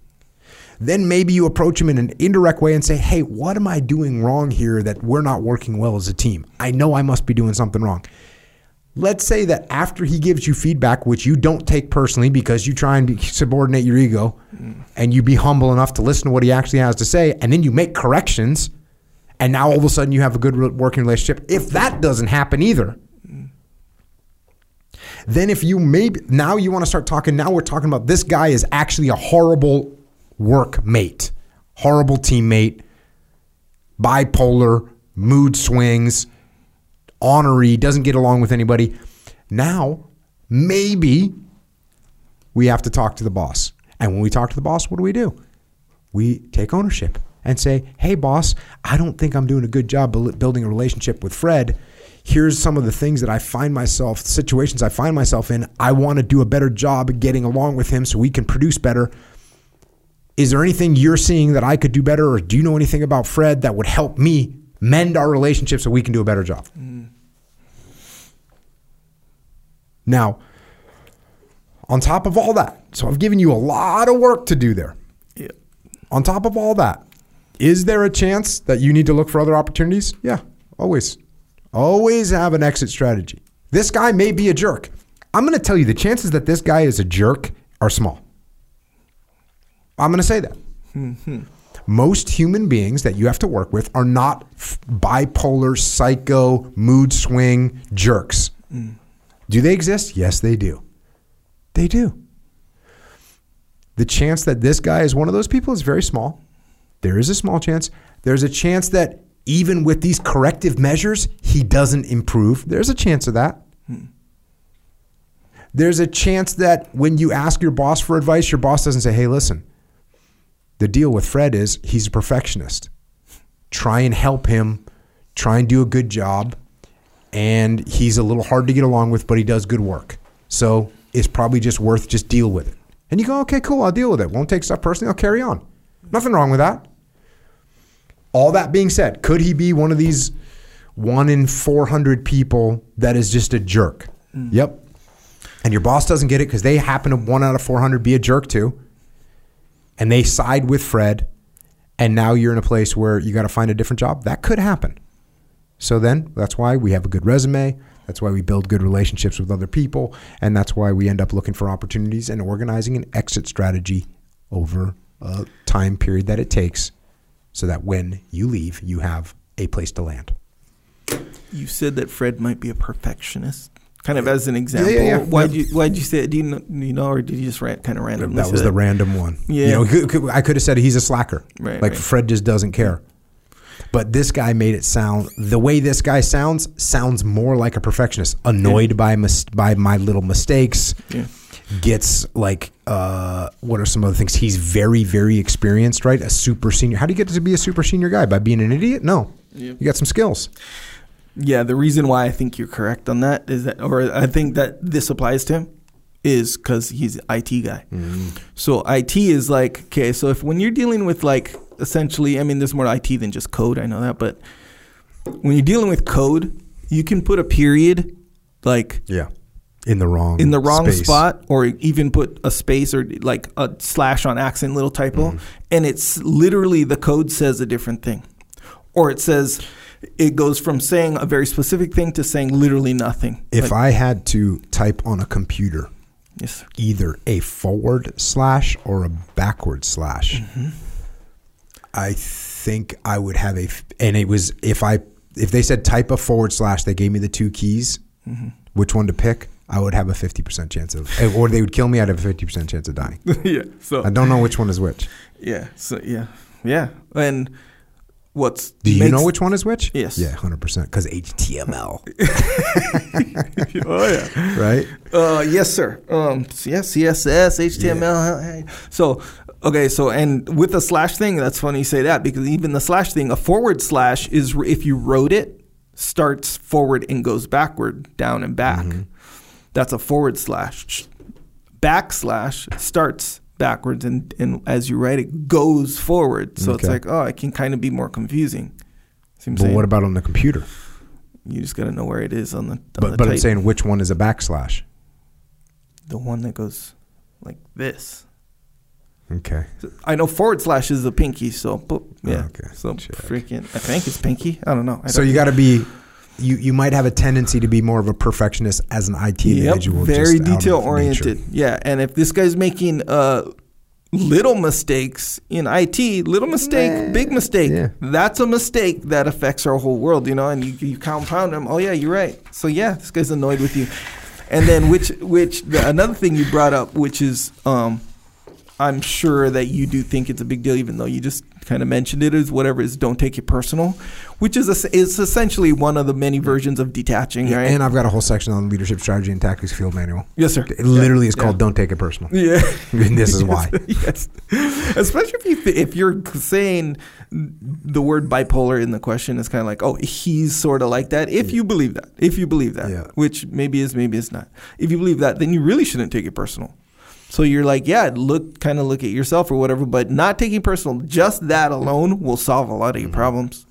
then maybe you approach him in an indirect way and say, Hey, what am I doing wrong here that we're not working well as a team? I know I must be doing something wrong. Let's say that after he gives you feedback, which you don't take personally because you try and subordinate your ego and you be humble enough to listen to what he actually has to say, and then you make corrections, and now all of a sudden you have a good working relationship. If that doesn't happen either, then if you maybe now you want to start talking, now we're talking about this guy is actually a horrible workmate, horrible teammate, bipolar, mood swings ornery, doesn't get along with anybody. Now, maybe we have to talk to the boss. And when we talk to the boss, what do we do? We take ownership and say, hey, boss, I don't think I'm doing a good job building a relationship with Fred. Here's some of the things that I find myself, situations I find myself in. I want to do a better job getting along with him so we can produce better. Is there anything you're seeing that I could do better? Or do you know anything about Fred that would help me mend our relationship so we can do a better job? Now, on top of all that, so I've given you a lot of work to do there. Yeah. On top of all that, is there a chance that you need to look for other opportunities? Yeah, always. Always have an exit strategy. This guy may be a jerk. I'm going to tell you the chances that this guy is a jerk are small. I'm going to say that. Hmm, hmm. Most human beings that you have to work with are not bipolar, psycho, mood swing jerks. Mm. Do they exist? Yes, they do. They do. The chance that this guy is one of those people is very small. There is a small chance. There's a chance that even with these corrective measures, he doesn't improve. There's a chance of that. Hmm. There's a chance that when you ask your boss for advice, your boss doesn't say, hey, listen, the deal with Fred is he's a perfectionist. Try and help him, try and do a good job. And he's a little hard to get along with, but he does good work. So it's probably just worth just deal with it. And you go, okay, cool, I'll deal with it. Won't take stuff personally, I'll carry on. Nothing wrong with that. All that being said, could he be one of these one in 400 people that is just a jerk? Mm. Yep. And your boss doesn't get it because they happen to one out of 400 be a jerk too. And they side with Fred. And now you're in a place where you got to find a different job. That could happen. So then that's why we have a good resume. That's why we build good relationships with other people. And that's why we end up looking for opportunities and organizing an exit strategy over a time period that it takes so that when you leave, you have a place to land. You said that Fred might be a perfectionist, kind of as an example. yeah, yeah. Why'd you Why'd you say it? Do you know, do you know or did you just ran, kind of randomly? That was the random one. Yeah. You know, I could have said he's a slacker. Right, Like right. Fred just doesn't care. But this guy made it sound the way this guy sounds sounds more like a perfectionist, annoyed by mis- by my little mistakes. Yeah. Gets like uh, what are some other things? He's very very experienced, right? A super senior. How do you get to be a super senior guy by being an idiot? No, Yep. you got some skills. Yeah, the reason why I think you're correct on that is that, or I think that this applies to him, is because he's an IT guy. So IT is like okay. So if when you're dealing with like essentially, I mean, there's more IT than just code. I know that, but when you're dealing with code, you can put a period like Yeah, in the wrong in the wrong space. spot or even put a space or like a slash on accent little typo Mm-hmm. and it's literally the code says a different thing or it says it goes from saying a very specific thing to saying literally nothing If Like, I had to type on a computer Yes, sir. either a forward slash or a backward slash. Mm-hmm. I think I would have a. and it was if I if they said type a forward slash, they gave me the two keys, Mm-hmm. which one to pick. I would have a fifty percent chance of, eh, or they would kill me. I'd have a fifty percent chance of dying. yeah. So I don't know which one is which. yeah. So yeah. Yeah. And what's Do you know which one is which? Yes. Yeah, hundred percent. Because HTML, oh yeah. right? Uh, yes, sir. Um, yeah, CSS, HTML. hey. So, okay, so and with the slash thing, that's funny you say that because even the slash thing, a forward slash is if you wrote it, starts forward and goes backward, down and back. Mm-hmm. That's a forward slash. Backslash starts backwards and, and as you write it goes forward. So it's like, oh, it can kind of be more confusing. See what But saying? what about on the computer? you just got to know where it is on the, on the But but I'm saying which one is a backslash? the one that goes like this. Okay. I know forward slash is the pinky, so but, yeah. Oh, Okay, So check. freaking, I think it's pinky. I don't know. I So don't- you got to be, you you might have a tendency to be more of a perfectionist as an IT yep, individual. very just detail oriented. Yeah, and if this guy's making uh little mistakes in IT, little mistake, Nah, big mistake. yeah. That's a mistake that affects our whole world, you know. And you, you compound them. Oh yeah, you're right. So yeah, this guy's annoyed with you. And then which which the, another thing you brought up, which is um, I'm sure that you do think it's a big deal, even though you just kind of mentioned it, is whatever is don't take it personal, which is a, is essentially one of the many versions of detaching, right? And I've got a whole section on leadership strategy and tactics field manual. yes, sir. It literally is Yeah. called "Don't Take It Personal." Yeah. And this is why. yes. Especially if you th- if you're saying the word bipolar in the question is kind of like, oh, he's sort of like that. If you believe that, if you believe that, Yeah. which maybe is, maybe it's not. If you believe that, then you really shouldn't take it personal. So you're like, yeah, look, kind of look at yourself or whatever, but not taking personal. Just that alone will solve a lot of your problems.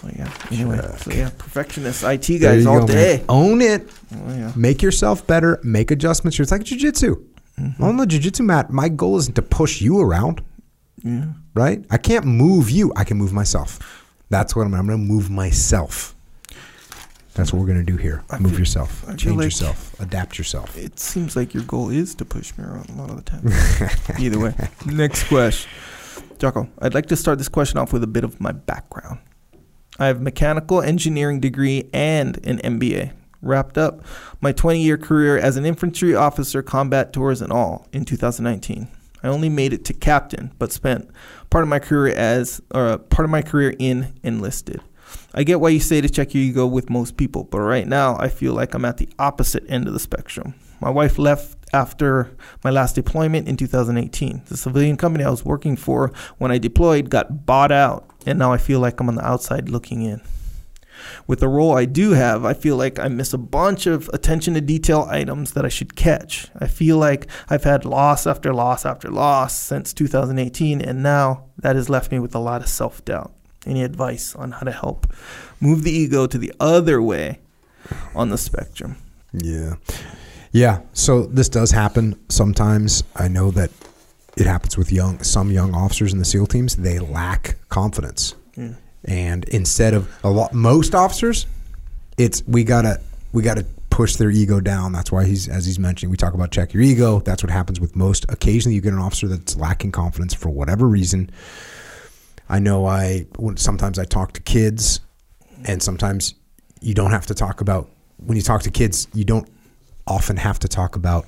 So yeah. Anyway, so yeah, perfectionist IT guys all go, man. day. Own it. Oh, yeah. Make yourself better. Make adjustments. It's like jujitsu. Mm-hmm. On the jujitsu mat, my goal isn't to push you around. Yeah. right? I can't move you. I can move myself. That's what I'm. I'm going to move myself. That's what we're going to do here. I move feel- yourself. I Change like- yourself. Adapt yourself. It seems like your goal is to push me around a lot of the time. Either way. Next question. Jocko, I'd like to start this question off with a bit of my background. I have a mechanical engineering degree and an MBA. Wrapped up my 20 year career as an infantry officer, combat tours, and all in 2019. I only made it to captain, but spent part of my career as, or uh, part of my career in enlisted. I get why you say to check your ego with most people, but right now I feel like I'm at the opposite end of the spectrum. My wife left after my last deployment in 2018. The civilian company I was working for when I deployed got bought out, and now I feel like I'm on the outside looking in. With the role I do have, I feel like I miss a bunch of attention to detail items that I should catch. I feel like I've had loss after loss after loss since 2018, and now that has left me with a lot of self doubt. Any advice on how to help move the ego to the other way on the spectrum? Yeah. Yeah. So this does happen sometimes. I know that it happens with young some young officers in the SEAL teams. They lack confidence. Yeah. And instead of a lot most officers, it's we gotta we gotta push their ego down. That's why he's as he's mentioning, we talk about check your ego. That's what happens with most. Occasionally you get an officer that's lacking confidence for whatever reason. I know I sometimes I talk to kids and sometimes you don't have to talk about when you talk to kids, you don't often have to talk about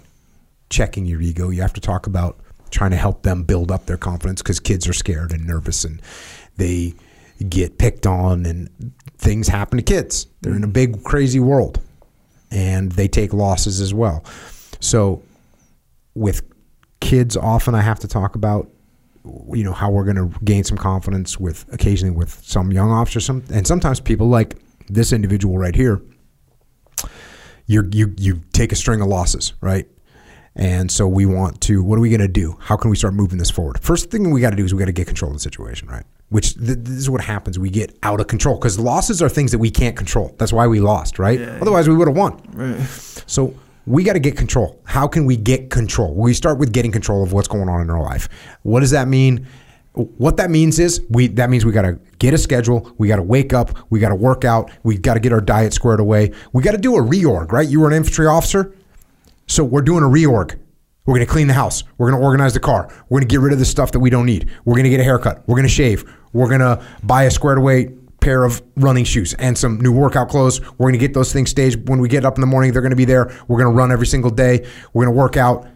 checking your ego. You have to talk about trying to help them build up their confidence because kids are scared and nervous and they get picked on and things happen to kids. They're in a big, crazy world and they take losses as well. So, with kids, often I have to talk about you know how we're going to gain some confidence with occasionally with some young officers. Some and sometimes people like this individual right here you you you take a string of losses right? And so we want to what are we going to do? How can we start moving this forward? First thing we got to do is we got to get control of the situation right? Which th- this is what happens. We get out of control because losses are things that we can't control. That's why we lost right? Yeah. otherwise we would have won. Right. so we got to get control. How can we get control? We start with getting control of what's going on in our life. What does that mean? What that means is we that means we got to get a schedule, we got to wake up, we got to work out, we got to get our diet squared away. We got to do a reorg, right? You were an infantry officer. So we're doing a reorg. We're going to clean the house. We're going to organize the car. We're going to get rid of the stuff that we don't need. We're going to get a haircut. We're going to shave. We're going to buy a squared away pair of running shoes and some new workout clothes. We're going to get those things staged. When we get up in the morning, they're going to be there. We're going to run every single day. We're going to work out.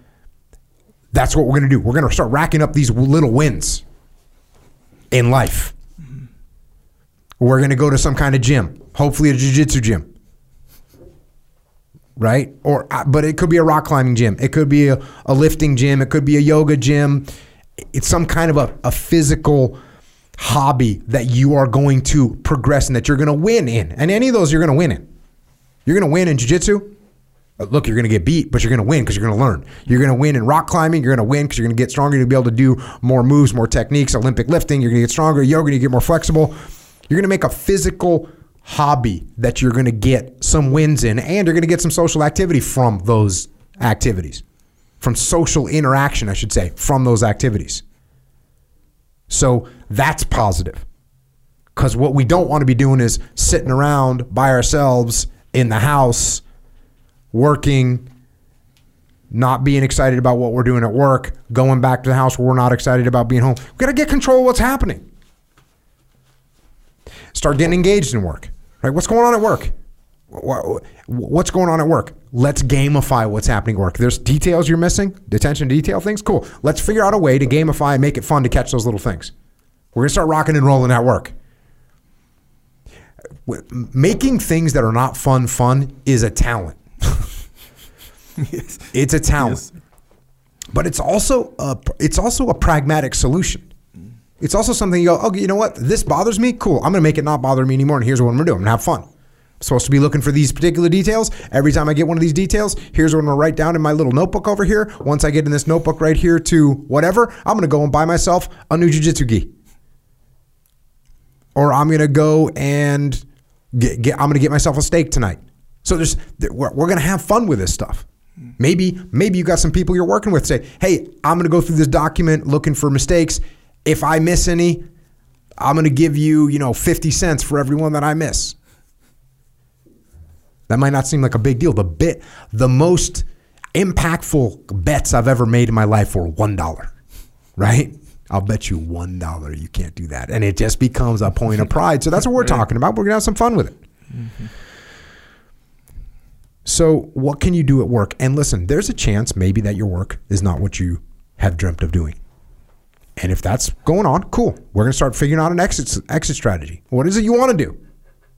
That's what we're going to do. We're going to start racking up these little wins in life. We're going to go to some kind of gym, hopefully a jiu-jitsu gym. Right? Or uh, but it could be a rock climbing gym. It could be a, a lifting gym. It could be a yoga gym. It's some kind of a, a physical hobby that you are going to progress and that you're going to win in. And any of those you're going to win in. You're going to win in jiu-jitsu. Uh, Look, you're going to get beat, but you're going to win because you're going to learn. You're going to win in rock climbing. You're going to win because you're going to get stronger. You'll be able to do more moves, more techniques. Olympic lifting. You're going to get stronger. Yoga. You get more flexible. You're going to make a physical hobby that you're going to get some wins in, and you're going to get some social activity from those activities, from social interaction, I should say, from those activities. So that's positive. Because what we don't want to be doing is sitting around by ourselves in the house, working, not being excited about what we're doing at work, going back to the house where we're not excited about being home. We've got to get control of what's happening. Start getting engaged in work. Right? What's going on at work? Wha- What's going on at work? Let's gamify what's happening at work. There's details you're missing, attention to detail things. Cool. Let's figure out a way to gamify and make it fun to catch those little things. We're gonna start rocking and rolling at work. Making things that are not fun fun is a talent. yes. It's a talent, Yes. but it's also a it's also a pragmatic solution. It's also something you go, oh, you know what? This bothers me. Cool. I'm gonna make it not bother me anymore. And here's what I'm gonna do. I'm gonna have fun. Supposed to be looking for these particular details. Every time I get one of these details, here's what I'm gonna write down in my little notebook over here. Once I get in this notebook right here to whatever, I'm gonna go and buy myself a new jujitsu gi. Or I'm gonna go and get, get I'm gonna get myself a steak tonight. So there's we're, we're gonna have fun with this stuff. Maybe maybe you got some people you're working with say, hey, I'm gonna go through this document looking for mistakes. If I miss any, I'm gonna give you you know 50 cents for every one that I miss. That might not seem like a big deal. The bit the most impactful bets I've ever made in my life were one dollar. Right? I'll bet you one dollar you can't do that. And it just becomes a point of pride. So that's what we're talking about. We're gonna have some fun with it. So, what can you do at work? And listen, there's a chance maybe that your work is not what you have dreamt of doing. And if that's going on, cool. We're going to start figuring out an exit exit strategy. What is it you want to do?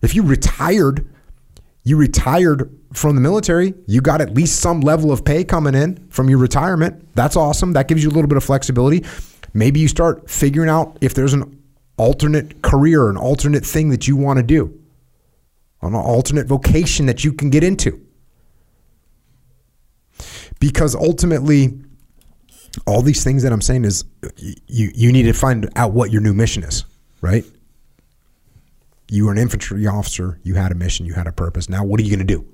If you retired, you retired from the military, you got at least some level of pay coming in from your retirement. That's awesome. That gives you a little bit of flexibility. Maybe you start figuring out if there's an alternate career, an alternate thing that you want to do, an alternate vocation that you can get into because ultimately all these things that i'm saying is you you need to find out what your new mission is right you were an infantry officer you had a mission you had a purpose. Now what are you going to do?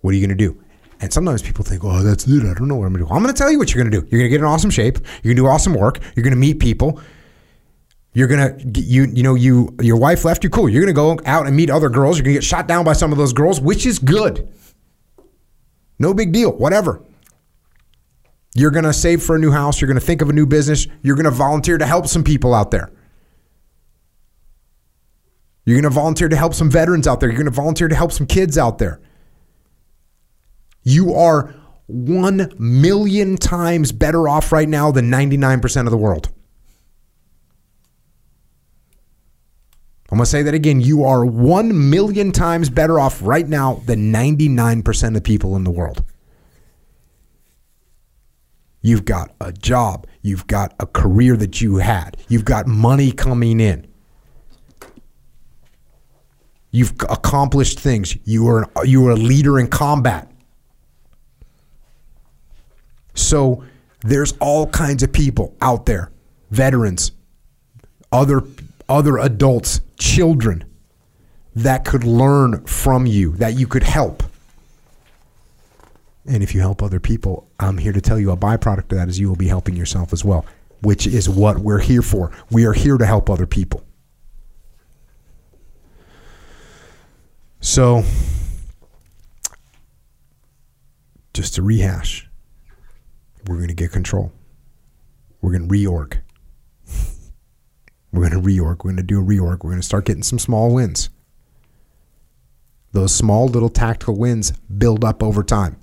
What are you going to do? And sometimes people think oh that's it. I don't know what i'm going to do i'm going to tell you what you're going to do. You're going to get in awesome shape. You're going to do awesome work. You're going to meet people. You're gonna you you know you your wife left you. Cool. You're gonna go out and meet other girls. You're gonna get shot down by some of those girls which is good. No big deal, whatever. You're going to save for a new house. You're going to think of a new business. You're going to volunteer to help some people out there. You're going to volunteer to help some veterans out there. You're going to volunteer to help some kids out there. You are 1 million times better off right now than 99% of the world. I'm going to say that again. You are 1 million times better off right now than 99% of people in the world. You've got a job. You've got a career that you had. You've got money coming in. You've accomplished things. You are you are a leader in combat. So there's all kinds of people out there, veterans, other other adults, children that could learn from you, that you could help. And if you help other people, I'm here to tell you a byproduct of that is you will be helping yourself as well, which is what we're here for. We are here to help other people. So just to rehash, we're going to get control. We're going to reorg. We're going to reorg. We're going to do a reorg. We're going to start getting some small wins. Those small little tactical wins build up over time.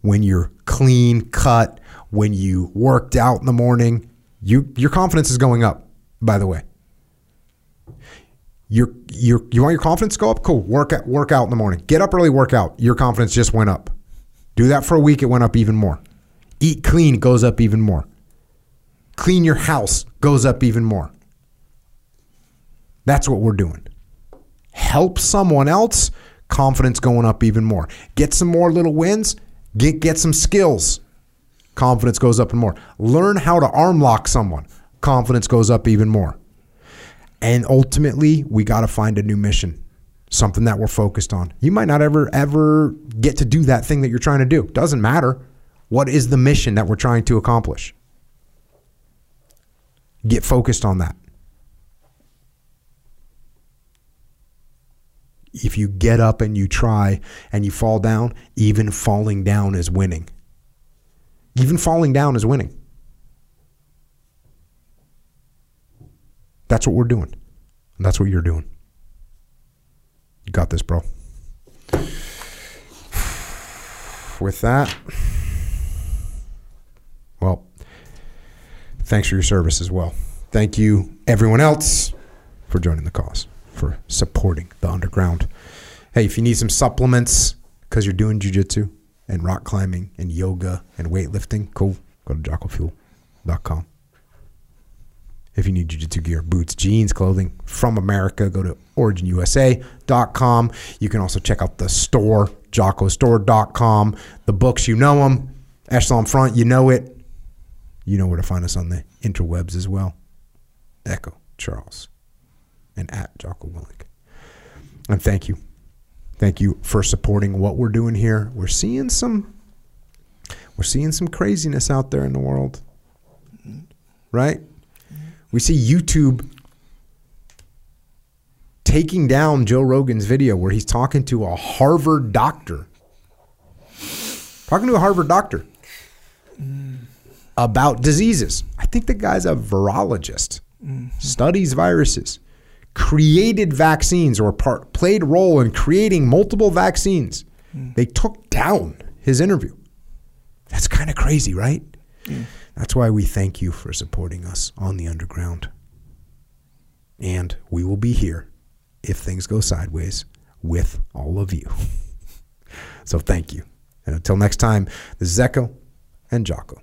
When you're clean cut, when you worked out in the morning, you your confidence is going up, by the way. You're, you're, you want your confidence to go up? Cool. Work out, work out in the morning. Get up early, work out. Your confidence just went up. Do that for a week, it went up even more. Eat clean goes up even more. Clean your house goes up even more. That's what we're doing. Help someone else, confidence going up even more. Get some more little wins, get get some skills. Confidence goes up and more. Learn how to arm lock someone. Confidence goes up even more. And ultimately, we got to find a new mission, something that we're focused on. You might not ever, ever get to do that thing that you're trying to do. Doesn't matter. What is the mission that we're trying to accomplish? Get focused on that. If you get up and you try and you fall down, even falling down is winning. Even falling down is winning. That's what we're doing. And that's what you're doing. You got this, bro. With that, well, thanks for your service as well. Thank you, everyone else, for joining the cause, for supporting the underground. Hey, if you need some supplements because you're doing jujitsu and rock climbing and yoga and weightlifting, cool. Go to jockofuel.com. If you need jiu-jitsu gear, boots, jeans, clothing from America, go to originusa.com. You can also check out the store, jockostore.com. The books, you know them. Echelon Front, you know it. You know where to find us on the interwebs as well. Echo Charles and at Jocko Willink. And thank you. Thank you for supporting what we're doing here. We're seeing some we're seeing some craziness out there in the world. Right? We see YouTube taking down Joe Rogan's video where he's talking to a Harvard doctor. Talking to a Harvard doctor about diseases. I think the guy's a virologist, studies viruses, created vaccines or part, played role in creating multiple vaccines. They took down his interview. That's kind of crazy, right? That's why we thank you for supporting us on the underground. And we will be here if things go sideways with all of you. so thank you. And until next time, this is Echo and Jocko.